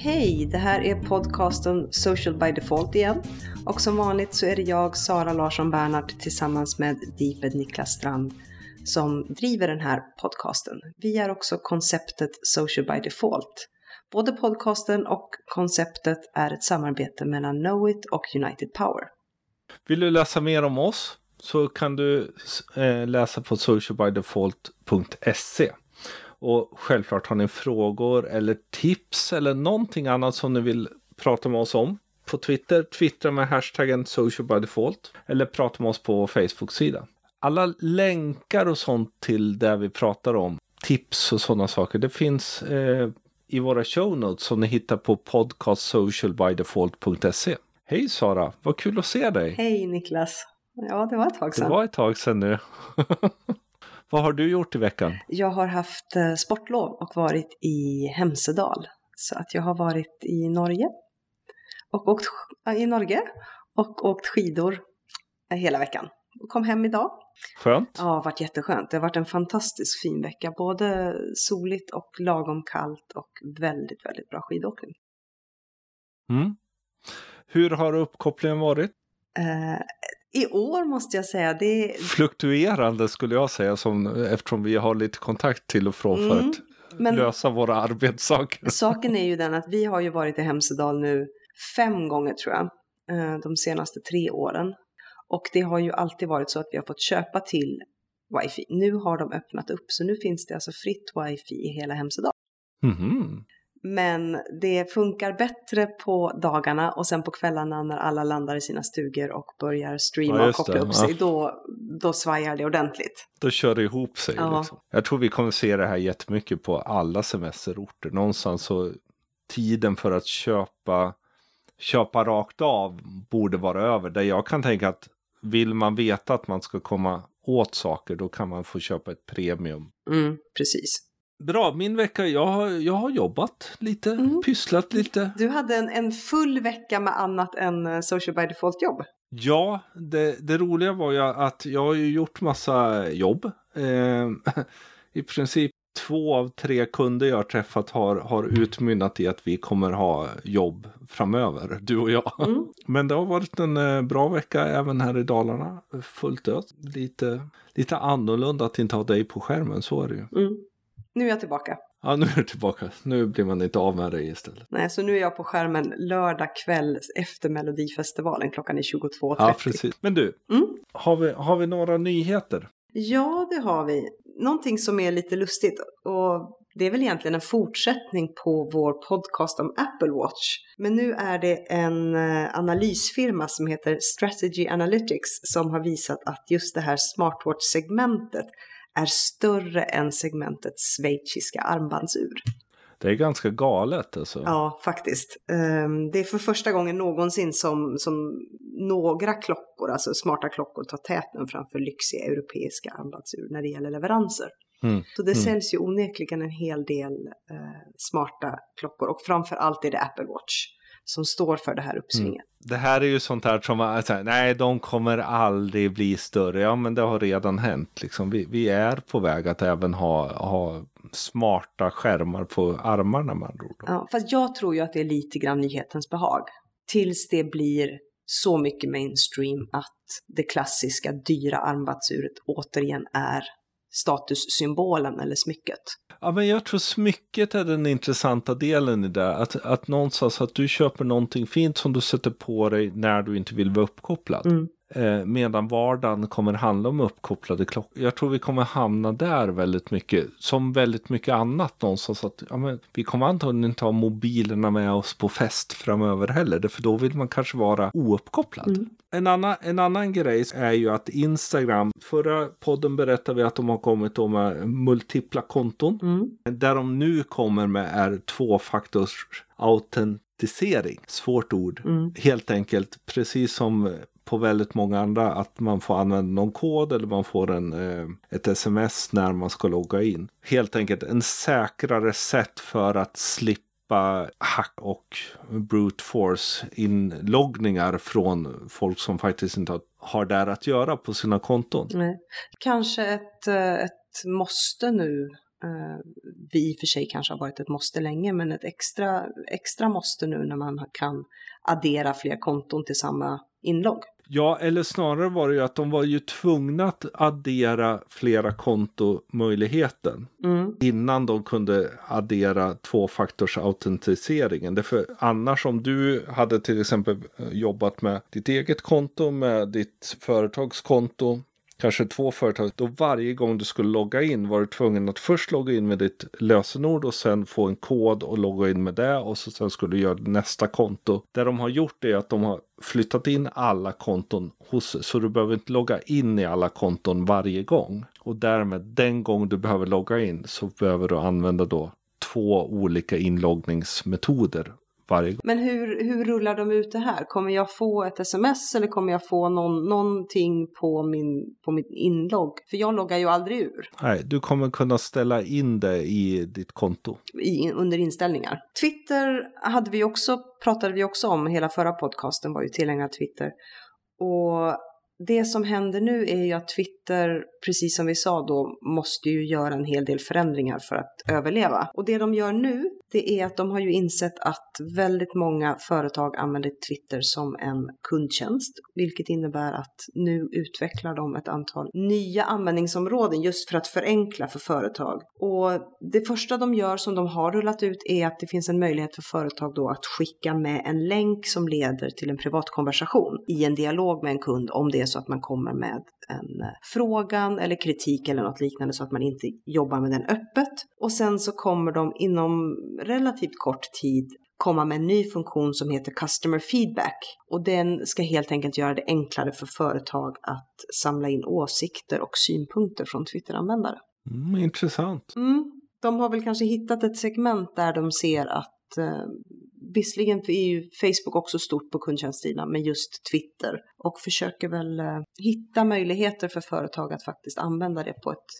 Hej, det här är podcasten Social by Default igen. Och som vanligt så är det jag, Sara Larsson Bernhardt, tillsammans med Deeped Niklas Strand som driver den här podcasten. Vi är också konceptet Social by Default. Både podcasten och konceptet är ett samarbete mellan Knowit och United Power. Vill du läsa mer om oss så kan du eh, läsa på socialbydefault.se. Och självklart har ni frågor eller tips eller någonting annat som ni vill prata med oss om. På Twitter, twittra med hashtaggen socialbydefault eller prata med oss på Facebook-sidan. Alla länkar och sånt till det vi pratar om, tips och sådana saker, det finns eh, i våra show notes som ni hittar på podcastsocialbydefault.se. Hej Sara, vad kul att se dig! Hej Niklas! Ja, det var ett tag sedan. Det var ett tag sedan nu. Vad har du gjort i veckan? Jag har haft eh, sportlov och varit i Hemsedal. Så att jag har varit i Norge och åkt i Norge och åkt skidor hela veckan. Och kom hem idag. Skönt. Ja, det har varit jätteskönt. Det har varit en fantastiskt fin vecka. Både soligt och lagom kallt och väldigt, väldigt bra skidåkning. Mm. Hur har uppkopplingen varit? Eh, i år måste jag säga det... Fluktuerande skulle jag säga som, eftersom vi har lite kontakt till och från mm, för att men... lösa våra arbetssaker. Saken är ju den att vi har ju varit i Hemsedal nu fem gånger tror jag, eh, de senaste tre åren. Och det har ju alltid varit så att vi har fått köpa till wifi. Nu har de öppnat upp så nu finns det alltså fritt wifi i hela Hemsedal. Mm -hmm. Men det funkar bättre på dagarna och sen på kvällarna när alla landar i sina stugor och börjar streama ja, och koppla upp sig. Då, då svajar det ordentligt. Då kör det ihop sig. Ja. Liksom. Jag tror vi kommer se det här jättemycket på alla semesterorter. Någonstans så tiden för att köpa, köpa rakt av borde vara över. Där jag kan tänka att vill man veta att man ska komma åt saker då kan man få köpa ett premium. Mm, precis. Bra, min vecka, jag har, jag har jobbat lite, mm. pysslat lite. Du hade en, en full vecka med annat än eh, Social by Default-jobb. Ja, det, det roliga var ju att jag har ju gjort massa jobb. Eh, I princip två av tre kunder jag har träffat har, har utmynnat i att vi kommer ha jobb framöver, du och jag. Mm. Men det har varit en eh, bra vecka även här i Dalarna. Fullt ös. Lite, lite annorlunda att inte ha dig på skärmen, så är det ju. Mm. Nu är jag tillbaka. Ja, nu är du tillbaka. Nu blir man inte av med dig istället. Nej, så nu är jag på skärmen lördag kväll efter Melodifestivalen. Klockan är 22.30. Ja, precis. Men du, mm? har, vi, har vi några nyheter? Ja, det har vi. Någonting som är lite lustigt och det är väl egentligen en fortsättning på vår podcast om Apple Watch. Men nu är det en eh, analysfirma som heter Strategy Analytics som har visat att just det här smartwatch-segmentet är större än segmentet schweiziska armbandsur. Det är ganska galet alltså. Ja, faktiskt. Ehm, det är för första gången någonsin som, som några klockor, alltså smarta klockor, tar täten framför lyxiga europeiska armbandsur när det gäller leveranser. Mm. Så det mm. säljs ju onekligen en hel del eh, smarta klockor och framför allt är det Apple Watch som står för det här uppsvinget. Mm. Det här är ju sånt här som, alltså, nej de kommer aldrig bli större. Ja men det har redan hänt. Liksom. Vi, vi är på väg att även ha, ha smarta skärmar på armarna man Ja, fast jag tror ju att det är lite grann nyhetens behag. Tills det blir så mycket mainstream att det klassiska dyra armbandsuret återigen är statussymbolen eller smycket. Ja, men jag tror smycket är den intressanta delen i det. Att, att någonstans att du köper någonting fint som du sätter på dig när du inte vill vara uppkopplad. Mm. Eh, medan vardagen kommer handla om uppkopplade klockor. Jag tror vi kommer hamna där väldigt mycket. Som väldigt mycket annat någonstans. Att, ja, men, vi kommer antagligen inte ha mobilerna med oss på fest framöver heller. För då vill man kanske vara ouppkopplad. Mm. En, annan, en annan grej är ju att Instagram, förra podden berättade vi att de har kommit med multipla konton. Mm. Där de nu kommer med är tvåfaktors autentisering. Svårt ord. Mm. Helt enkelt, precis som på väldigt många andra att man får använda någon kod eller man får en, eh, ett sms när man ska logga in. Helt enkelt en säkrare sätt för att slippa hack och brute force inloggningar från folk som faktiskt inte har där att göra på sina konton. Nej. Kanske ett, eh, ett måste nu Uh, vi i och för sig kanske har varit ett måste länge, men ett extra, extra måste nu när man kan addera fler konton till samma inlogg. Ja, eller snarare var det ju att de var ju tvungna att addera flera kontomöjligheten mm. innan de kunde addera tvåfaktorsautentiseringen. Därför annars om du hade till exempel jobbat med ditt eget konto, med ditt företagskonto kanske två företag, då varje gång du skulle logga in var du tvungen att först logga in med ditt lösenord och sen få en kod och logga in med det och så sen skulle du göra nästa konto. Det de har gjort är att de har flyttat in alla konton hos så du behöver inte logga in i alla konton varje gång. Och därmed den gång du behöver logga in så behöver du använda då två olika inloggningsmetoder varje gång. Men hur, hur rullar de ut det här? Kommer jag få ett sms eller kommer jag få någon, någonting på min, på min inlogg? För jag loggar ju aldrig ur. Nej, du kommer kunna ställa in det i ditt konto. I, under inställningar. Twitter hade vi också, pratade vi också om, hela förra podcasten var ju tillägnad Twitter. Och det som händer nu är ju att Twitter, precis som vi sa då, måste ju göra en hel del förändringar för att överleva. Och det de gör nu, det är att de har ju insett att väldigt många företag använder Twitter som en kundtjänst, vilket innebär att nu utvecklar de ett antal nya användningsområden just för att förenkla för företag. Och det första de gör som de har rullat ut är att det finns en möjlighet för företag då att skicka med en länk som leder till en privat konversation i en dialog med en kund om det är så att man kommer med en frågan eller kritik eller något liknande så att man inte jobbar med den öppet. Och sen så kommer de inom relativt kort tid komma med en ny funktion som heter Customer Feedback. Och den ska helt enkelt göra det enklare för företag att samla in åsikter och synpunkter från Twitter-användare. Mm, intressant. Mm, de har väl kanske hittat ett segment där de ser att eh, Visserligen är ju Facebook också stort på kundtjänstsidan, men just Twitter. Och försöker väl eh, hitta möjligheter för företag att faktiskt använda det på ett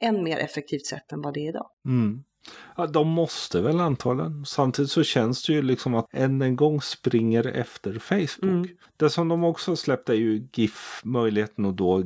än mer effektivt sätt än vad det är idag. Mm. Ja, de måste väl antagligen. Samtidigt så känns det ju liksom att än en gång springer efter Facebook. Mm. Det som de också släppte är ju GIF, möjligheten att då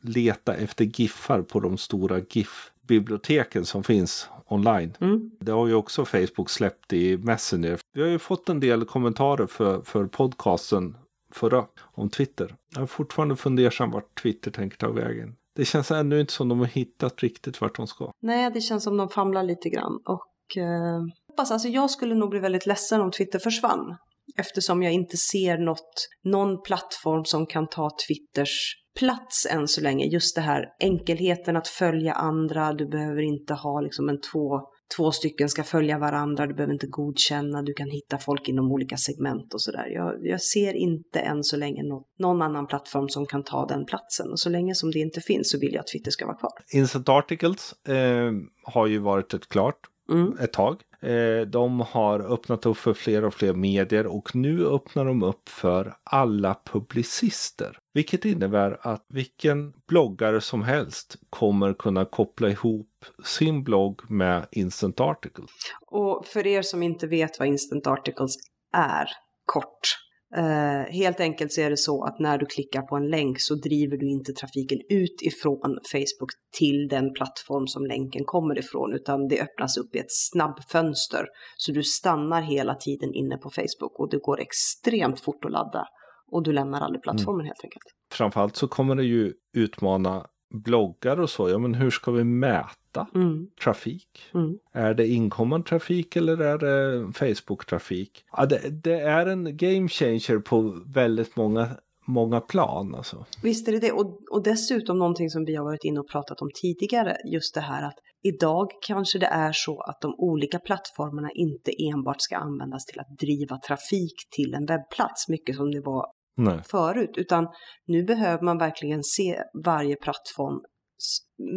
leta efter GIFar på de stora GIF-biblioteken som finns online. Mm. Det har ju också Facebook släppt i Messenger. Vi har ju fått en del kommentarer för, för podcasten förra om Twitter. Jag är fortfarande fundersam vart Twitter tänker ta vägen. Det känns ännu inte som de har hittat riktigt vart de ska. Nej, det känns som de famlar lite grann. Och eh, alltså jag skulle nog bli väldigt ledsen om Twitter försvann. Eftersom jag inte ser något, någon plattform som kan ta Twitters plats än så länge. Just det här enkelheten att följa andra. Du behöver inte ha liksom en två, två stycken ska följa varandra. Du behöver inte godkänna. Du kan hitta folk inom olika segment och sådär. Jag, jag ser inte än så länge något, någon annan plattform som kan ta den platsen. Och så länge som det inte finns så vill jag att Twitter ska vara kvar. Instant Articles eh, har ju varit ett klart mm. ett tag. Eh, de har öppnat upp för fler och fler medier och nu öppnar de upp för alla publicister. Vilket innebär att vilken bloggare som helst kommer kunna koppla ihop sin blogg med Instant Articles. Och för er som inte vet vad Instant Articles är, kort, Uh, helt enkelt så är det så att när du klickar på en länk så driver du inte trafiken ut ifrån Facebook till den plattform som länken kommer ifrån, utan det öppnas upp i ett snabbfönster. Så du stannar hela tiden inne på Facebook och det går extremt fort att ladda och du lämnar aldrig plattformen mm. helt enkelt. Framförallt så kommer det ju utmana bloggar och så. Ja, men hur ska vi mäta mm. trafik? Mm. Är det inkommande trafik eller är det Facebook-trafik? Ja, det, det, är en game changer på väldigt många många plan. Alltså. Visst är det det. Och, och dessutom någonting som vi har varit inne och pratat om tidigare. Just det här att idag kanske det är så att de olika plattformarna inte enbart ska användas till att driva trafik till en webbplats. Mycket som det var Nej. förut. Utan nu behöver man verkligen se varje plattform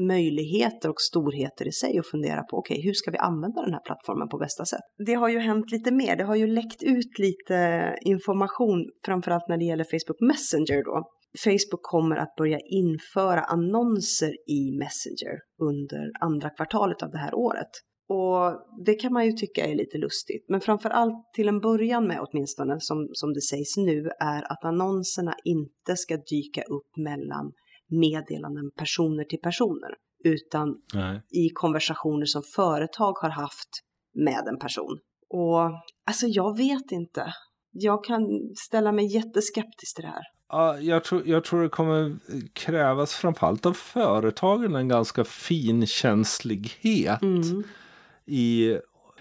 möjligheter och storheter i sig och fundera på okej, okay, hur ska vi använda den här plattformen på bästa sätt? Det har ju hänt lite mer. Det har ju läckt ut lite information, framförallt när det gäller Facebook Messenger då. Facebook kommer att börja införa annonser i Messenger under andra kvartalet av det här året. Och det kan man ju tycka är lite lustigt. Men framför allt till en början med åtminstone, som, som det sägs nu, är att annonserna inte ska dyka upp mellan meddelanden personer till personer, utan Nej. i konversationer som företag har haft med en person. Och alltså jag vet inte. Jag kan ställa mig jätteskeptisk till det här. Ja, jag, tror, jag tror det kommer krävas framförallt av företagen en ganska finkänslighet mm. I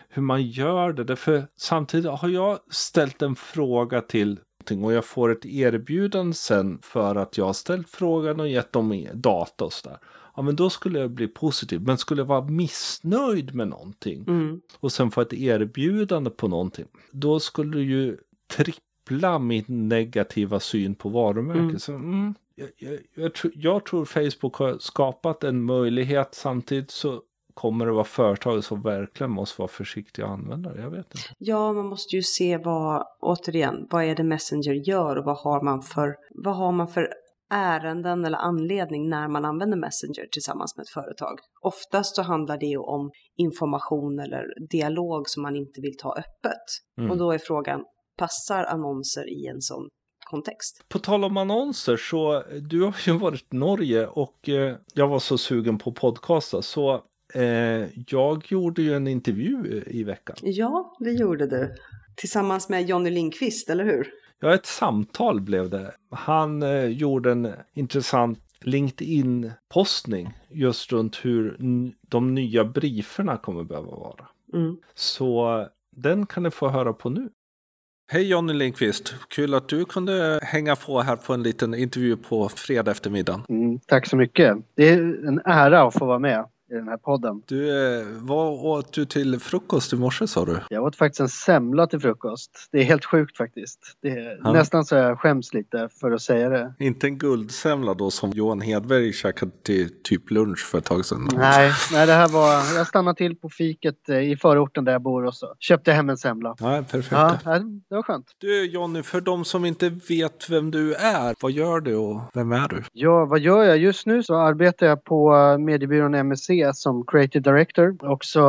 hur man gör det. Därför samtidigt har jag ställt en fråga till och jag får ett erbjudande sen för att jag har ställt frågan och gett dem data och sådär. Ja men då skulle jag bli positiv. Men skulle jag vara missnöjd med någonting mm. och sen få ett erbjudande på någonting. Då skulle du ju trippla min negativa syn på varumärket. Mm. Så, mm, jag, jag, jag, jag, tror Facebook har skapat en möjlighet samtidigt så kommer det vara företag som verkligen måste vara försiktiga att använda det? Jag vet inte. Ja, man måste ju se vad, återigen, vad är det Messenger gör och vad har man för, vad har man för ärenden eller anledning när man använder Messenger tillsammans med ett företag. Oftast så handlar det ju om information eller dialog som man inte vill ta öppet. Mm. Och då är frågan, passar annonser i en sån kontext. På tal om annonser så, du har ju varit i Norge och eh, jag var så sugen på podcasta så jag gjorde ju en intervju i veckan. Ja, det gjorde du. Tillsammans med Jonny Lindqvist, eller hur? Ja, ett samtal blev det. Han eh, gjorde en intressant LinkedIn-postning just runt hur de nya brieferna kommer behöva vara. Mm. Så den kan ni få höra på nu. Hej Jonny Lindqvist! Kul att du kunde hänga på här på en liten intervju på fredag eftermiddag. Mm, tack så mycket! Det är en ära att få vara med i den här podden. Du, eh, vad åt du till frukost i morse sa du? Jag åt faktiskt en semla till frukost. Det är helt sjukt faktiskt. Det är ja. nästan så jag skäms lite för att säga det. Inte en guldsemla då som Johan Hedberg käkade till typ lunch för ett tag sedan? Nej, nej det här var, jag stannade till på fiket eh, i förorten där jag bor och så köpte hem en semla. Ja, perfekt. Ja, det var skönt. Du Jonny, för de som inte vet vem du är, vad gör du och vem är du? Ja, vad gör jag? Just nu så arbetar jag på mediebyrån MSC som Creative Director. Också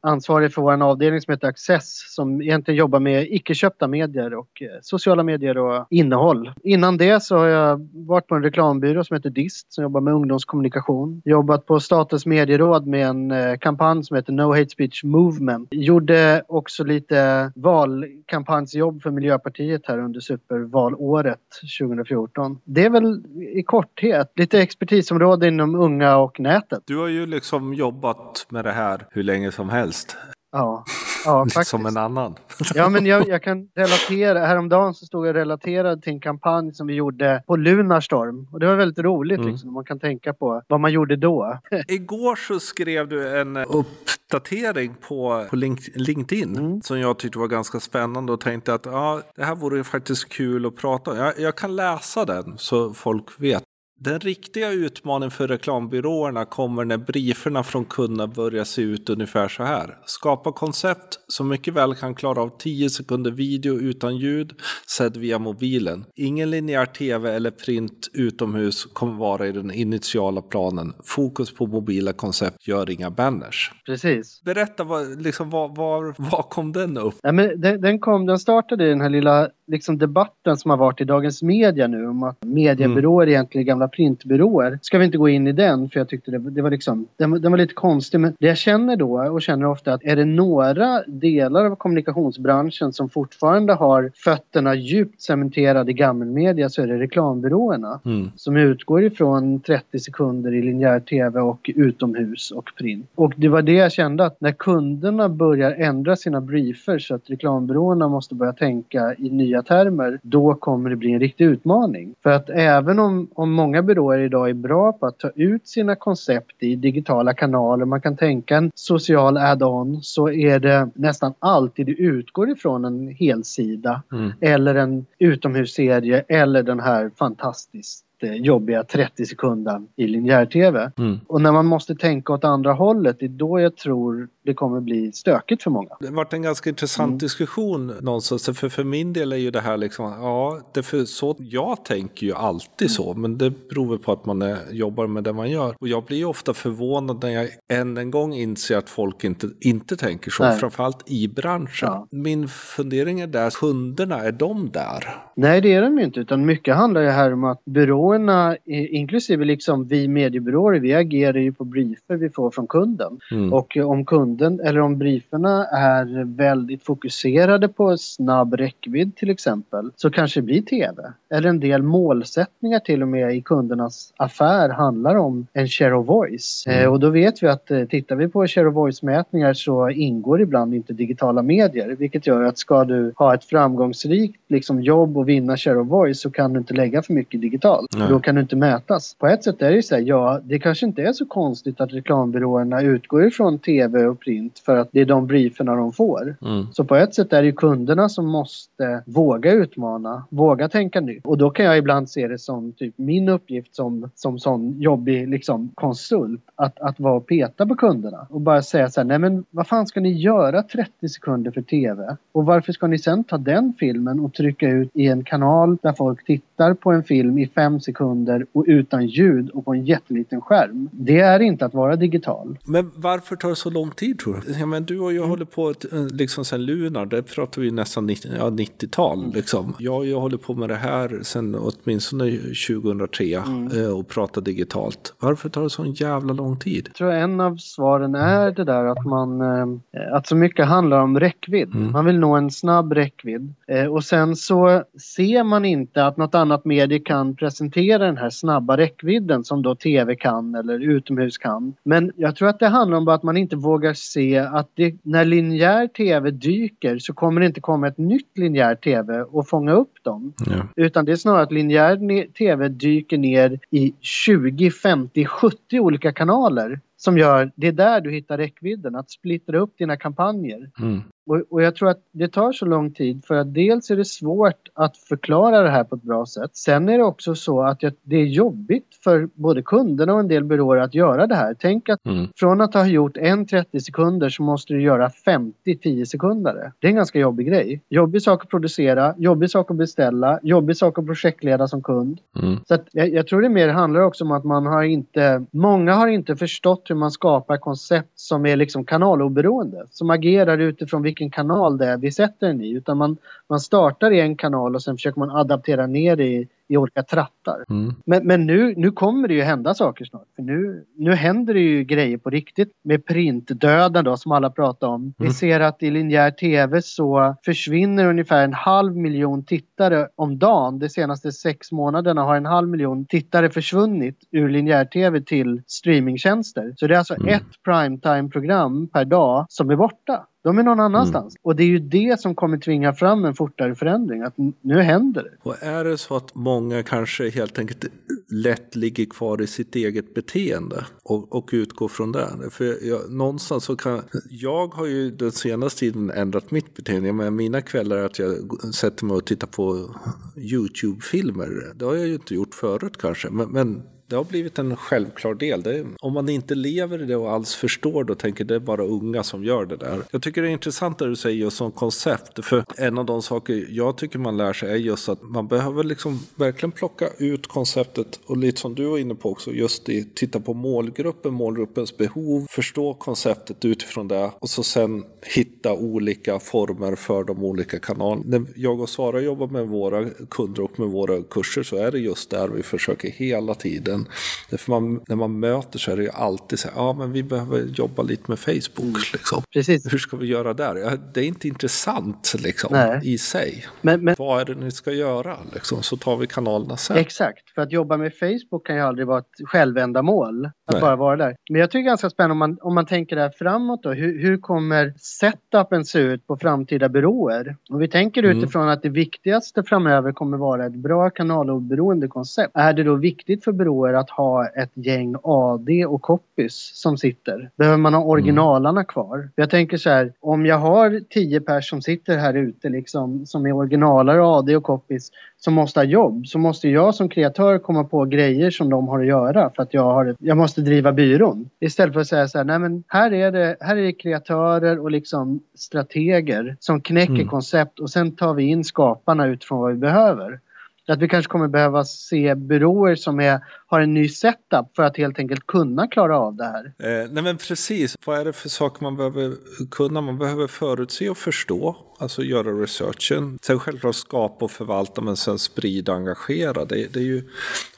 ansvarig för vår avdelning som heter Access som egentligen jobbar med icke-köpta medier och eh, sociala medier och innehåll. Innan det så har jag varit på en reklambyrå som heter DIST som jobbar med ungdomskommunikation. Jobbat på Statens medieråd med en eh, kampanj som heter No Hate Speech Movement. Gjorde också lite valkampanjsjobb för Miljöpartiet här under supervalåret 2014. Det är väl i korthet lite expertisområde inom unga och nätet. Du har ju liksom liksom jobbat med det här hur länge som helst. Ja, ja faktiskt. Som en annan. ja, men jag, jag, kan relatera. Häromdagen så stod jag relaterad till en kampanj som vi gjorde på Lunarstorm. Och det var väldigt roligt mm. liksom. Man kan tänka på vad man gjorde då. Igår så skrev du en uppdatering på, på LinkedIn mm. som jag tyckte var ganska spännande och tänkte att ja, det här vore faktiskt kul att prata om. Jag, jag kan läsa den så folk vet. Den riktiga utmaningen för reklambyråerna kommer när brieferna från kunderna börjar se ut ungefär så här. Skapa koncept som mycket väl kan klara av 10 sekunder video utan ljud sedd via mobilen. Ingen linjär tv eller print utomhus kommer vara i den initiala planen. Fokus på mobila koncept, gör inga banners. Precis. Berätta, var, liksom, var, var, var kom den upp? Ja, men den, den, kom, den startade i den här lilla liksom, debatten som har varit i dagens media nu om att mediebyråer mm. egentligen är gamla printbyråer. Ska vi inte gå in i den för jag tyckte det, det var liksom, den, den, var lite konstig. Men det jag känner då och känner ofta att är det några delar av kommunikationsbranschen som fortfarande har fötterna djupt cementerade i gammelmedia så är det reklambyråerna. Mm. Som utgår ifrån 30 sekunder i linjär tv och utomhus och print. Och det var det jag kände att när kunderna börjar ändra sina briefer så att reklambyråerna måste börja tänka i nya termer, då kommer det bli en riktig utmaning. För att även om, om många byråer idag är bra på att ta ut sina koncept i digitala kanaler. Man kan tänka en social add-on så är det nästan alltid det utgår ifrån en helsida mm. eller en utomhusserie eller den här fantastiskt jobbiga 30 sekunder i linjär-tv. Mm. Och när man måste tänka åt andra hållet, det är då jag tror det kommer bli stökigt för många. Det har varit en ganska intressant mm. diskussion någonstans. För, för min del är ju det här liksom, ja, det för så, jag tänker ju alltid så, men det beror på att man är, jobbar med det man gör. Och jag blir ju ofta förvånad när jag än en gång inser att folk inte, inte tänker så, Nej. framförallt i branschen. Ja. Min fundering är där, kunderna, är de där? Nej, det är de ju inte, utan mycket handlar ju här om att byråerna, inklusive liksom vi mediebyråer, vi agerar ju på briefer vi får från kunden. Mm. Och om kunden, eller om brieferna är väldigt fokuserade på snabb räckvidd till exempel, så kanske det blir TV. Eller en del målsättningar till och med i kundernas affär handlar om en share of voice. Mm. Eh, och då vet vi att eh, tittar vi på share of voice-mätningar så ingår ibland inte digitala medier, vilket gör att ska du ha ett framgångsrikt liksom, jobb och vinna share of voice så kan du inte lägga för mycket digitalt. Då kan du inte mätas. På ett sätt är det ju så här, ja, det kanske inte är så konstigt att reklambyråerna utgår ifrån tv och print för att det är de brieferna de får. Mm. Så på ett sätt är det ju kunderna som måste våga utmana, våga tänka nytt. Och då kan jag ibland se det som typ min uppgift som, som sån jobbig liksom, konsult att, att vara och peta på kunderna och bara säga så här, nej men vad fan ska ni göra 30 sekunder för tv? Och varför ska ni sen ta den filmen och trycka ut i en kanal där folk tittar på en film i fem sekunder och utan ljud och på en jätteliten skärm? Det är inte att vara digital. Men varför tar det så lång tid tror du? Ja, men du och jag mm. håller på eh, liksom sen Lunar, det pratar vi nästan 90, ja, 90-tal mm. liksom. Jag, jag håller på med det här sen åtminstone 2003 mm. Eh, och pratar digitalt. Varför tar det så jävla lång tid? Jag tror en av svaren är det där att man, eh, att så mycket handlar om räckvidd. Mm. Man vill nå en snabb räckvidd. Och sen så ser man inte att något annat medie kan presentera den här snabba räckvidden som då tv kan eller utomhus kan. Men jag tror att det handlar om att man inte vågar se att det, när linjär tv dyker så kommer det inte komma ett nytt linjär tv och fånga upp dem. Ja. Utan det är snarare att linjär tv dyker ner i 20, 50, 70 olika kanaler som gör, det är där du hittar räckvidden, att splittra upp dina kampanjer. Mm. Och, och, jag tror att det tar så lång tid för att dels är det svårt att förklara det här på ett bra sätt. Sen är det också så att det är jobbigt för både kunderna och en del byråer att göra det här. Tänk att mm. från att ha gjort en 30 sekunder så måste du göra 50 10 sekunder. Det är en ganska jobbig grej. Jobbig sak att producera, jobbig sak att beställa, jobbig sak att projektleda som kund. Mm. Så jag, jag, tror det mer handlar också om att man har inte, många har inte förstått hur man skapar koncept som är liksom kanaloberoende, som agerar utifrån vilken kanal det är vi sätter den i. Utan man, man startar i en kanal och sen försöker man adaptera ner det i, i olika trattar. Mm. Men, men nu, nu kommer det ju hända saker snart. För nu, nu händer det ju grejer på riktigt med printdöden då som alla pratar om. Mm. Vi ser att i linjär tv så försvinner ungefär en halv miljon tittare om dagen. De senaste sex månaderna har en halv miljon tittare försvunnit ur linjär tv till streamingtjänster. Så det är alltså mm. ett primetime-program per dag som är borta. De är någon annanstans. Mm. Och det är ju det som kommer tvinga fram en fortare förändring. Att nu händer det. Och är det så att många kanske helt enkelt lätt ligger kvar i sitt eget beteende och, och utgår från det? För jag, någonstans så kan... Jag har ju den senaste tiden ändrat mitt beteende. Men mina kvällar är att jag sätter mig och tittar på YouTube-filmer. Det har jag ju inte gjort förut kanske. men, men det har blivit en självklar del. Det, om man inte lever i det och alls förstår då tänker det är bara unga som gör det där. Jag tycker det är intressant det du säger just som koncept. För en av de saker jag tycker man lär sig är just att man behöver liksom verkligen plocka ut konceptet och lite som du var inne på också just i titta på målgruppen, målgruppens behov, förstå konceptet utifrån det och så sen hitta olika former för de olika kanalerna. När jag och Sara jobbar med våra kunder och med våra kurser så är det just där vi försöker hela tiden den. Därför man, när man möter så är det ju alltid så här, ja men vi behöver jobba lite med Facebook. Mm. Liksom. Precis. Hur ska vi göra där? Ja, det är inte intressant liksom, i sig. Men, men, Vad är det ni ska göra? Liksom? Så tar vi kanalerna sen. Exakt, för att jobba med Facebook kan ju aldrig vara ett självändamål. Att Nej. bara vara där. Men jag tycker det är ganska spännande om man, om man tänker det här framåt då. Hur, hur kommer setupen se ut på framtida byråer? Om vi tänker mm. utifrån att det viktigaste framöver kommer vara ett bra kanaloberoende koncept. Är det då viktigt för byråer byråer att ha ett gäng AD och copies som sitter? Behöver man ha mm. originalarna kvar? Jag tänker så här, om jag har tio personer som sitter här ute liksom, som är originalare, AD och copies som måste ha jobb så måste jag som kreatör komma på grejer som de har att göra för att jag, har ett, jag måste driva byrån. Istället för att säga så här, nej men här är det, här är det kreatörer och liksom strateger som knäcker mm. koncept och sen tar vi in skaparna utifrån vad vi behöver. Att vi kanske kommer behöva se byråer som är, har en ny setup för att helt enkelt kunna klara av det här. Eh, nej men precis, vad är det för saker man behöver kunna? Man behöver förutse och förstå, alltså göra researchen. Sen självklart skapa och förvalta men sen sprida och engagera. Det, det är ju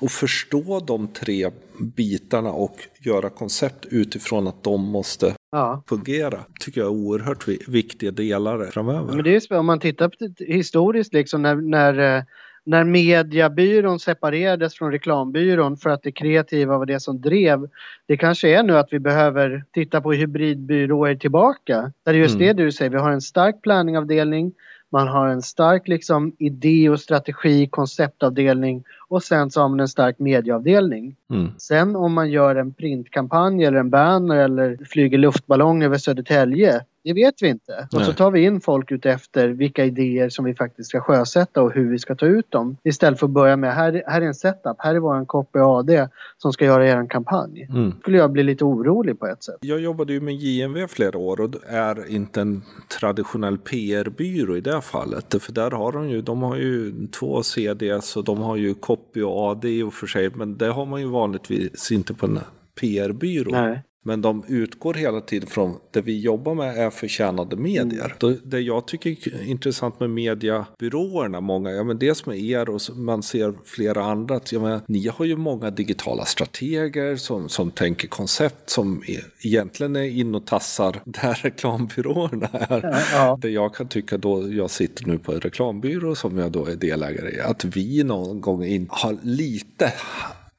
att förstå de tre bitarna och göra koncept utifrån att de måste ja. fungera. tycker jag är oerhört viktiga delar framöver. Men det är om man tittar på det historiskt liksom när, när eh, när mediebyrån separerades från reklambyrån för att det kreativa var det som drev. Det kanske är nu att vi behöver titta på hybridbyråer tillbaka. Där är just mm. det du säger, vi har en stark planningavdelning, man har en stark liksom, idé och strategi, konceptavdelning och sen så har man en stark medieavdelning. Mm. Sen om man gör en printkampanj eller en banner eller flyger luftballong över Södertälje det vet vi inte. Och så tar vi in folk utefter vilka idéer som vi faktiskt ska sjösätta och hur vi ska ta ut dem. Istället för att börja med, här, här är en setup, här är vår copy AD som ska göra er kampanj. Mm. skulle jag bli lite orolig på ett sätt. Jag jobbade ju med JMV flera år och är inte en traditionell PR-byrå i det fallet. För där har de ju, de har ju två CDs och de har ju copy och AD i och för sig. Men det har man ju vanligtvis inte på en PR-byrå. Men de utgår hela tiden från det vi jobbar med är förtjänade medier. Mm. Det jag tycker är intressant med mediebyråerna, många, ja men dels med er och man ser flera andra, att ja, men, ni har ju många digitala strateger som, som tänker koncept som är, egentligen är in och tassar där reklambyråerna är. Ja. Det jag kan tycka då, jag sitter nu på en reklambyrå som jag då är delägare i, att vi någon gång in, har lite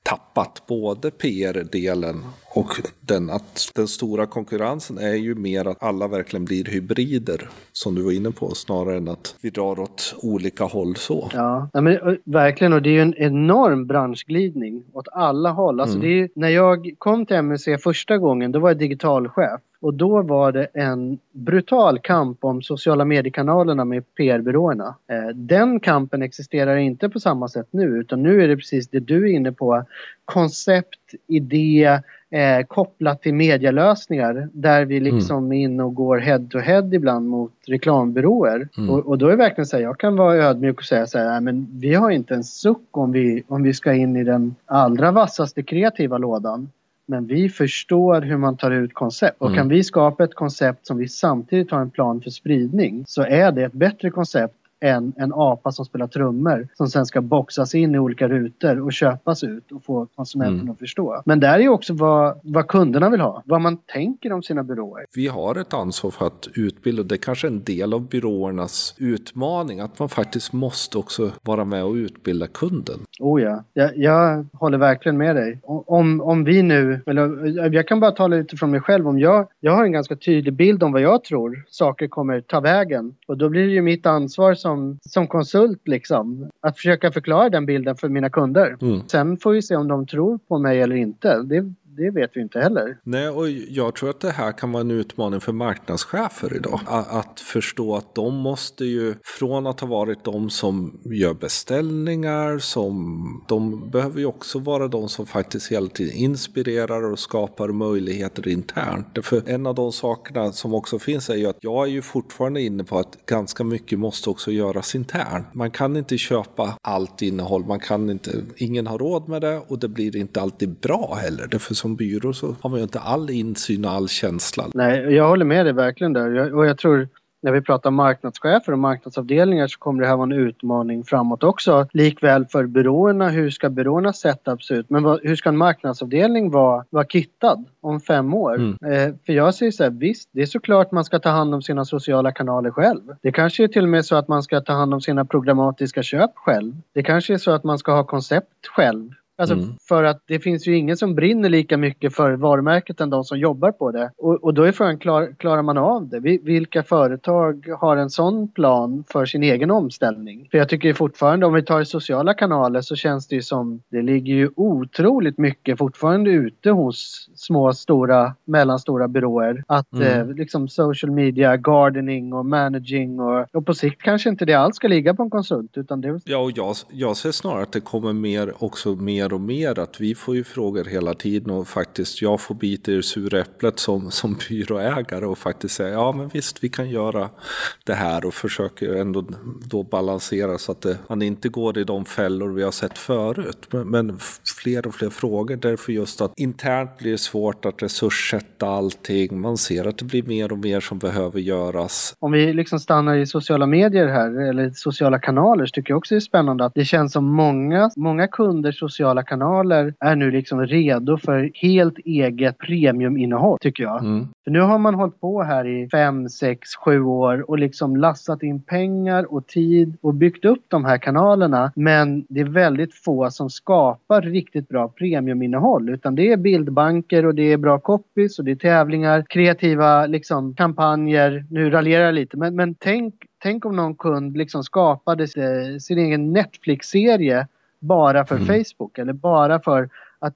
tappat både PR-delen och den, att den stora konkurrensen är ju mer att alla verkligen blir hybrider, som du var inne på, snarare än att vi drar åt olika håll så. Ja, men, verkligen, och det är ju en enorm branschglidning åt alla håll. Alltså, mm. är, när jag kom till MUC första gången, då var jag digitalchef. Och då var det en brutal kamp om sociala mediekanalerna med PR-byråerna. Eh, den kampen existerar inte på samma sätt nu utan nu är det precis det du är inne på. Koncept, idé, eh, kopplat till medielösningar där vi mm. liksom mm. är inne och går head to head ibland mot reklambyråer. Mm. Och, och, då är det verkligen så här, jag kan vara ödmjuk och säga så här, men vi har inte en suck om vi, om vi ska in i den allra vassaste kreativa lådan. Men vi förstår hur man tar ut koncept. Och mm. kan vi skapa ett koncept som vi samtidigt har en plan för spridning så är det ett bättre koncept än en apa som spelar trummor som sen ska boxas in i olika rutor och köpas ut och få konsumenten mm. att förstå. Men där är ju också vad, vad kunderna vill ha, vad man tänker om sina byråer. Vi har ett ansvar för att utbilda, det är kanske en del av byråernas utmaning, att man faktiskt måste också vara med och utbilda kunden. Oh ja, jag, jag håller verkligen med dig. Om, om vi nu, eller jag kan bara tala utifrån mig själv, om jag, jag har en ganska tydlig bild om vad jag tror saker kommer ta vägen och då blir det ju mitt ansvar som som, som konsult liksom. Att försöka förklara den bilden för mina kunder. Mm. Sen får vi se om de tror på mig eller inte. Det, det vet vi inte heller. Nej, och jag tror att det här kan vara en utmaning för marknadschefer idag. Att förstå att de måste ju, från att ha varit de som gör beställningar, som de behöver ju också vara de som faktiskt hela tiden inspirerar och skapar möjligheter internt. För en av de sakerna som också finns är ju att jag är ju fortfarande inne på att ganska mycket måste också göras internt. Man kan inte köpa allt innehåll, man kan inte, ingen har råd med det och det blir inte alltid bra heller. Därför som byrå så har man ju inte all insyn och all känsla. Nej, jag håller med dig verkligen där. Och jag tror när vi pratar marknadschefer och marknadsavdelningar så kommer det här vara en utmaning framåt också. Likväl för byråerna, hur ska byråernas setup se ut? Men vad, hur ska en marknadsavdelning vara, vara kittad om fem år? Mm. Eh, för jag säger så här, visst, det är såklart man ska ta hand om sina sociala kanaler själv. Det kanske är till och med så att man ska ta hand om sina programmatiska köp själv. Det kanske är så att man ska ha koncept själv Alltså mm. för att det finns ju ingen som brinner lika mycket för varumärket än de som jobbar på det. Och, och då är frågan, klar, klarar man av det? Vilka företag har en sån plan för sin egen omställning? För jag tycker fortfarande, om vi tar sociala kanaler så känns det ju som, det ligger ju otroligt mycket fortfarande ute hos små, stora, mellanstora byråer. Att mm. eh, liksom social media, gardening och managing och, och på sikt kanske inte det alls ska ligga på en konsult. Utan det... Ja, och jag, jag ser snarare att det kommer mer, också mer och mer att vi får ju frågor hela tiden och faktiskt jag får bita i det sura äpplet som, som byråägare och faktiskt säga ja men visst vi kan göra det här och försöker ändå då balansera så att det, man inte går i de fällor vi har sett förut. Men, men fler och fler frågor därför just att internt blir det svårt att resurssätta allting. Man ser att det blir mer och mer som behöver göras. Om vi liksom stannar i sociala medier här eller sociala kanaler så tycker jag också det är spännande att det känns som många, många kunder sociala kanaler är nu liksom redo för helt eget premiuminnehåll tycker jag. Mm. För nu har man hållit på här i fem, sex, sju år och liksom lassat in pengar och tid och byggt upp de här kanalerna. Men det är väldigt få som skapar riktigt bra premiuminnehåll utan det är bildbanker och det är bra copies och det är tävlingar, kreativa liksom kampanjer. Nu raljerar jag lite men, men tänk, tänk om någon kund liksom skapade sin egen Netflix-serie bara för mm. Facebook eller bara för att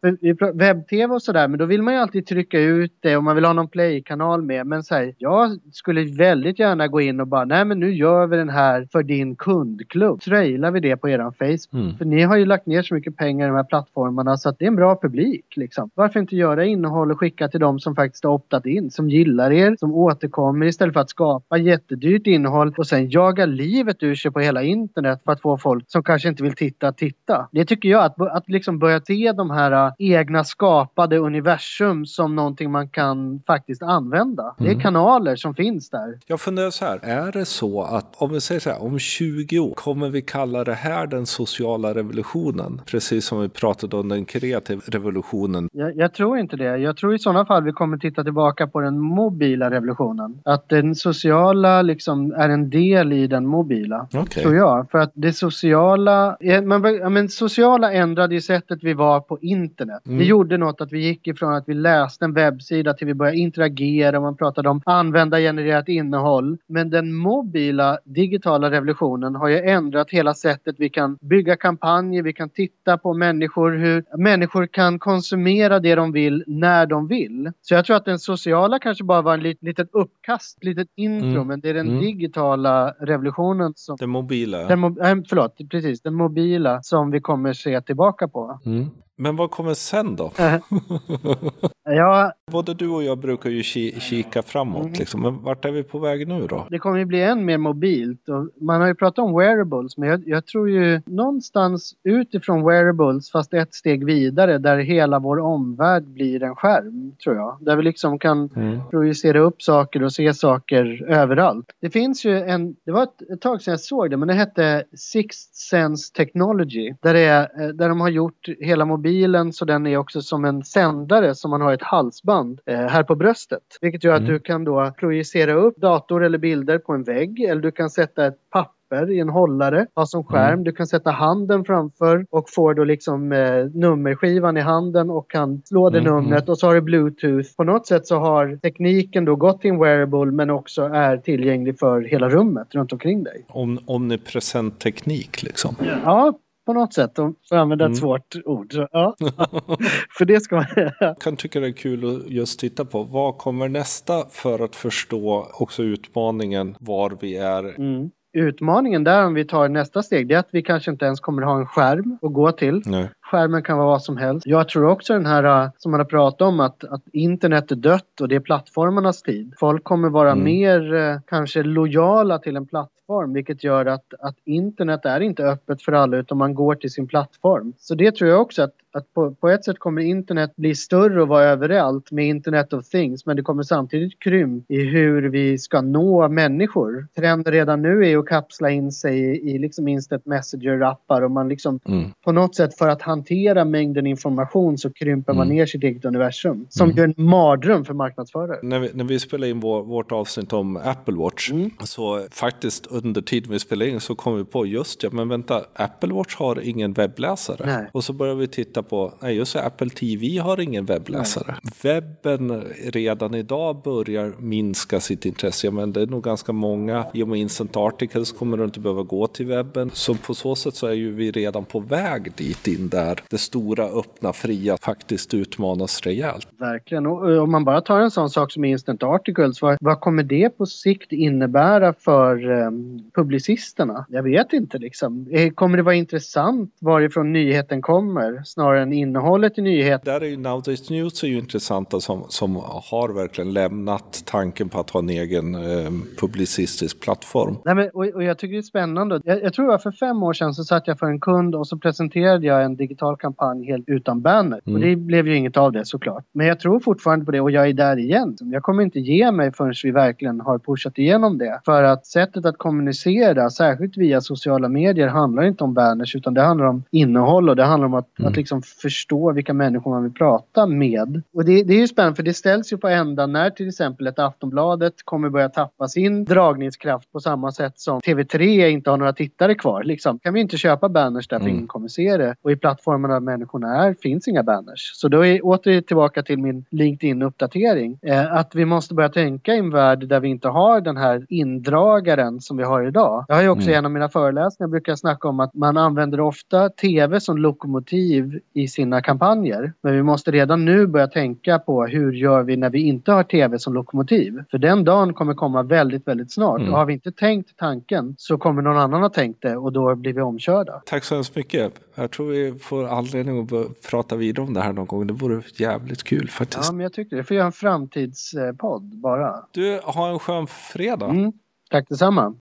webb-tv och sådär, men då vill man ju alltid trycka ut det och man vill ha någon play-kanal med. Men säg, jag skulle väldigt gärna gå in och bara, nej men nu gör vi den här för din kundklubb. Trailar vi det på eran Facebook. Mm. För ni har ju lagt ner så mycket pengar i de här plattformarna så att det är en bra publik liksom. Varför inte göra innehåll och skicka till de som faktiskt har optat in, som gillar er, som återkommer istället för att skapa jättedyrt innehåll och sen jaga livet ur sig på hela internet för att få folk som kanske inte vill titta titta. Det tycker jag, att, att liksom börja se de här här egna skapade universum som någonting man kan faktiskt använda. Mm. Det är mm. kanaler som finns där. Jag funderar så här, är det så att om vi säger så här, om 20 år kommer vi kalla det här den sociala revolutionen? Precis som vi pratade om den kreativa revolutionen. Jag, jag tror inte det. Jag tror i sådana fall vi kommer titta tillbaka på den mobila revolutionen. Att den sociala liksom är en del i den mobila. Okay. Tror jag. För att det sociala, men, men sociala ändrade ju sättet vi var på internet internet. Mm. Det gjorde något att vi gick ifrån att vi läste en webbsida till vi började interagera. Man pratade om användargenererat innehåll. Men den mobila digitala revolutionen har ju ändrat hela sättet vi kan bygga kampanjer, vi kan titta på människor, hur människor kan konsumera det de vill när de vill. Så jag tror att den sociala kanske bara var en lit, litet uppkast, ett litet intro, mm. men det är den mm. digitala revolutionen som... Den mobila? Den mo äh, förlåt, precis. Den mobila som vi kommer se tillbaka på. Mm. Men vad kommer sen då? ja. Både du och jag brukar ju kika framåt. Mm. Liksom. Men vart är vi på väg nu då? Det kommer ju bli än mer mobilt. Och man har ju pratat om wearables. Men jag, jag, tror ju någonstans utifrån wearables fast ett steg vidare där hela vår omvärld blir en skärm. Tror jag. Där vi liksom kan mm. projicera upp saker och se saker överallt. Det finns ju en, det var ett, ett tag sedan jag såg det men det hette Sixth Sense Technology. Där, det är, där de har gjort hela mobilen mobilen så den är också som en sändare som man har ett halsband eh, här på bröstet. Vilket gör att mm. du kan då projicera upp dator eller bilder på en vägg eller du kan sätta ett papper i en hållare, ha som skärm. Mm. Du kan sätta handen framför och får då liksom eh, nummerskivan i handen och kan slå det mm. numret och så har du bluetooth. På något sätt så har tekniken då gått en wearable men också är tillgänglig för hela rummet runt omkring dig. Om, omnipresent teknik liksom? Ja, på något sätt, för att använda ett mm. svårt ord. Ja. för det ska man... Jag kan tycka det är kul att just titta på vad kommer nästa för att förstå också utmaningen var vi är. Mm. Utmaningen där om vi tar nästa steg det är att vi kanske inte ens kommer ha en skärm att gå till. Nej. Skärmen kan vara vad som helst. Jag tror också den här som man har pratat om att, att internet är dött och det är plattformarnas tid. Folk kommer vara mm. mer eh, kanske lojala till en plattform vilket gör att, att internet är inte öppet för alla utan man går till sin plattform. Så det tror jag också att, att på, på ett sätt kommer internet bli större och vara överallt med internet of things men det kommer samtidigt krympa i hur vi ska nå människor. Trenden redan nu är att kapsla in sig i, i liksom instant messenger-appar och man liksom mm. på något sätt för att hantera mängden information så krymper man mm. ner sitt eget universum. Som mm. ju en mardröm för marknadsförare. När vi, när vi spelade in vår, vårt avsnitt om Apple Watch mm. så faktiskt under tiden vi spelade in så kom vi på just ja, men vänta, Apple Watch har ingen webbläsare. Nej. Och så började vi titta på, nej just Apple TV har ingen webbläsare. Nej. Webben redan idag börjar minska sitt intresse, men det är nog ganska många, i och med Instant Articles kommer du inte behöva gå till webben. Så på så sätt så är ju vi redan på väg dit in där det stora, öppna, fria faktiskt utmanas rejält. Verkligen, och om man bara tar en sån sak som Instant Articles, vad, vad kommer det på sikt innebära för um, publicisterna? Jag vet inte liksom. Eh, kommer det vara intressant varifrån nyheten kommer snarare än innehållet i nyheten? Där är ju Nowdays News är ju intressanta som, som har verkligen lämnat tanken på att ha en egen eh, publicistisk plattform. Nej, men, och, och jag tycker det är spännande. Jag, jag tror att för fem år sedan så satt jag för en kund och så presenterade jag en digital kampanj helt utan banner. Mm. Och det blev ju inget av det såklart. Men jag tror fortfarande på det och jag är där igen. Jag kommer inte ge mig förrän vi verkligen har pushat igenom det. För att sättet att kommunicera, särskilt via sociala medier, handlar inte om banners utan det handlar om innehåll och det handlar om att, mm. att liksom förstå vilka människor man vill prata med. Och det, det är ju spännande för det ställs ju på ända när till exempel ett Aftonbladet kommer börja tappa sin dragningskraft på samma sätt som TV3 inte har några tittare kvar. Liksom. Kan vi inte köpa banners därför mm. ingen kommer se det? Och i plattformarna där människorna är finns inga banners. Så då är åter tillbaka till min LinkedIn-uppdatering. Eh, att vi måste börja tänka i en värld där vi inte har den här indragaren som vi har idag. Jag har ju också mm. en av mina föreläsningar brukar snacka om att man använder ofta TV som lokomotiv i sina kampanjer. Men vi måste redan nu börja tänka på hur gör vi när vi inte har TV som lokomotiv? För den dagen kommer komma väldigt, väldigt snart. Mm. Och har vi inte tänkt tanken så kommer någon annan ha tänkt det och då blir vi omkörda. Tack så hemskt mycket. Jag tror vi får anledning att prata vidare om det här någon gång. Det vore jävligt kul faktiskt. Ja, men jag tycker det. Får göra en framtidspodd bara. Du, ha en skön fredag. Mm. Tack detsamma.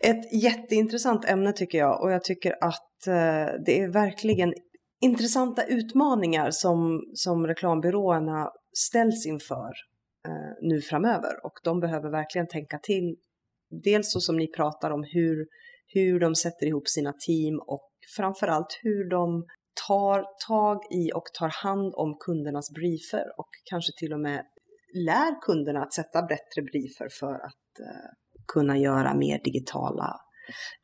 Ett jätteintressant ämne tycker jag och jag tycker att eh, det är verkligen intressanta utmaningar som, som reklambyråerna ställs inför eh, nu framöver och de behöver verkligen tänka till. Dels så som ni pratar om hur, hur de sätter ihop sina team och framförallt hur de tar tag i och tar hand om kundernas briefer och kanske till och med lär kunderna att sätta bättre briefer för att eh, kunna göra mer digitala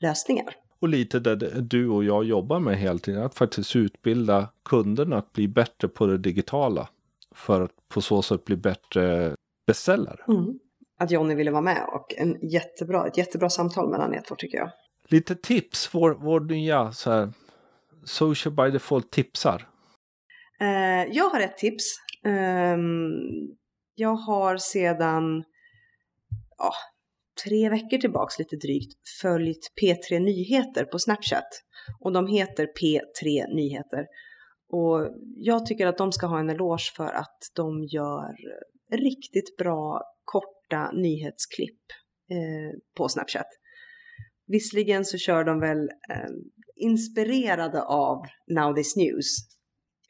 lösningar. Och lite där du och jag jobbar med hela tiden, att faktiskt utbilda kunderna att bli bättre på det digitala. För att på så sätt bli bättre beställare. Mm. Att Jonny ville vara med och en jättebra, ett jättebra samtal mellan er två tycker jag. Lite tips, vår, vår nya så här, Social by Default tipsar. Eh, jag har ett tips. Eh, jag har sedan ja, tre veckor tillbaks lite drygt följt P3 Nyheter på Snapchat. Och de heter P3 Nyheter. Och jag tycker att de ska ha en eloge för att de gör riktigt bra korta nyhetsklipp eh, på Snapchat. Visserligen så kör de väl eh, inspirerade av Now This News.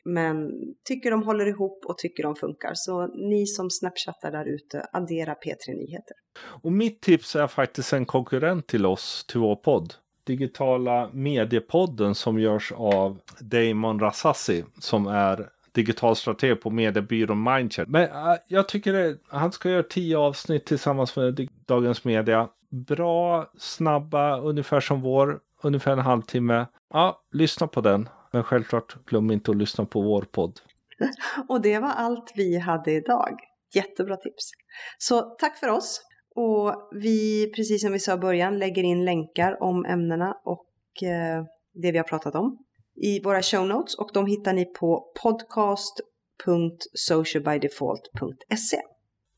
Men tycker de håller ihop och tycker de funkar. Så ni som snapchattar där ute, addera P3 Nyheter. Och mitt tips är faktiskt en konkurrent till oss, till vår podd. Digitala mediepodden som görs av Damon Rassassi som är digital strateg på mediebyrån Mindshare. Men uh, jag tycker det, han ska göra tio avsnitt tillsammans med Dagens Media. Bra, snabba, ungefär som vår, ungefär en halvtimme. Ja, lyssna på den. Men självklart glöm inte att lyssna på vår podd. Och det var allt vi hade idag. Jättebra tips. Så tack för oss. Och vi, precis som vi sa i början, lägger in länkar om ämnena och eh, det vi har pratat om i våra show notes och de hittar ni på podcast.socialbydefault.se.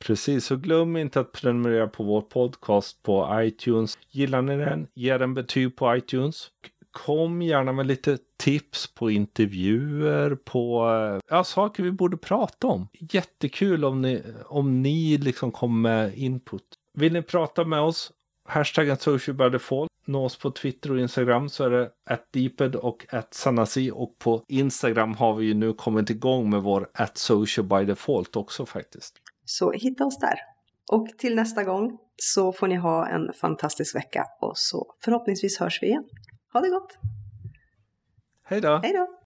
Precis, och glöm inte att prenumerera på vår podcast på iTunes. Gillar ni den, ge den betyg på iTunes. Kom gärna med lite tips på intervjuer, på ja, saker vi borde prata om. Jättekul om ni, om ni liksom kommer med input. Vill ni prata med oss? Hashtaggen socialbydefault. Nå oss på Twitter och Instagram så är det atdeeped och sanasi. Och på Instagram har vi ju nu kommit igång med vår at social by default också faktiskt. Så hitta oss där. Och till nästa gång så får ni ha en fantastisk vecka och så förhoppningsvis hörs vi igen. Ha det gott! Hej då! Hej då!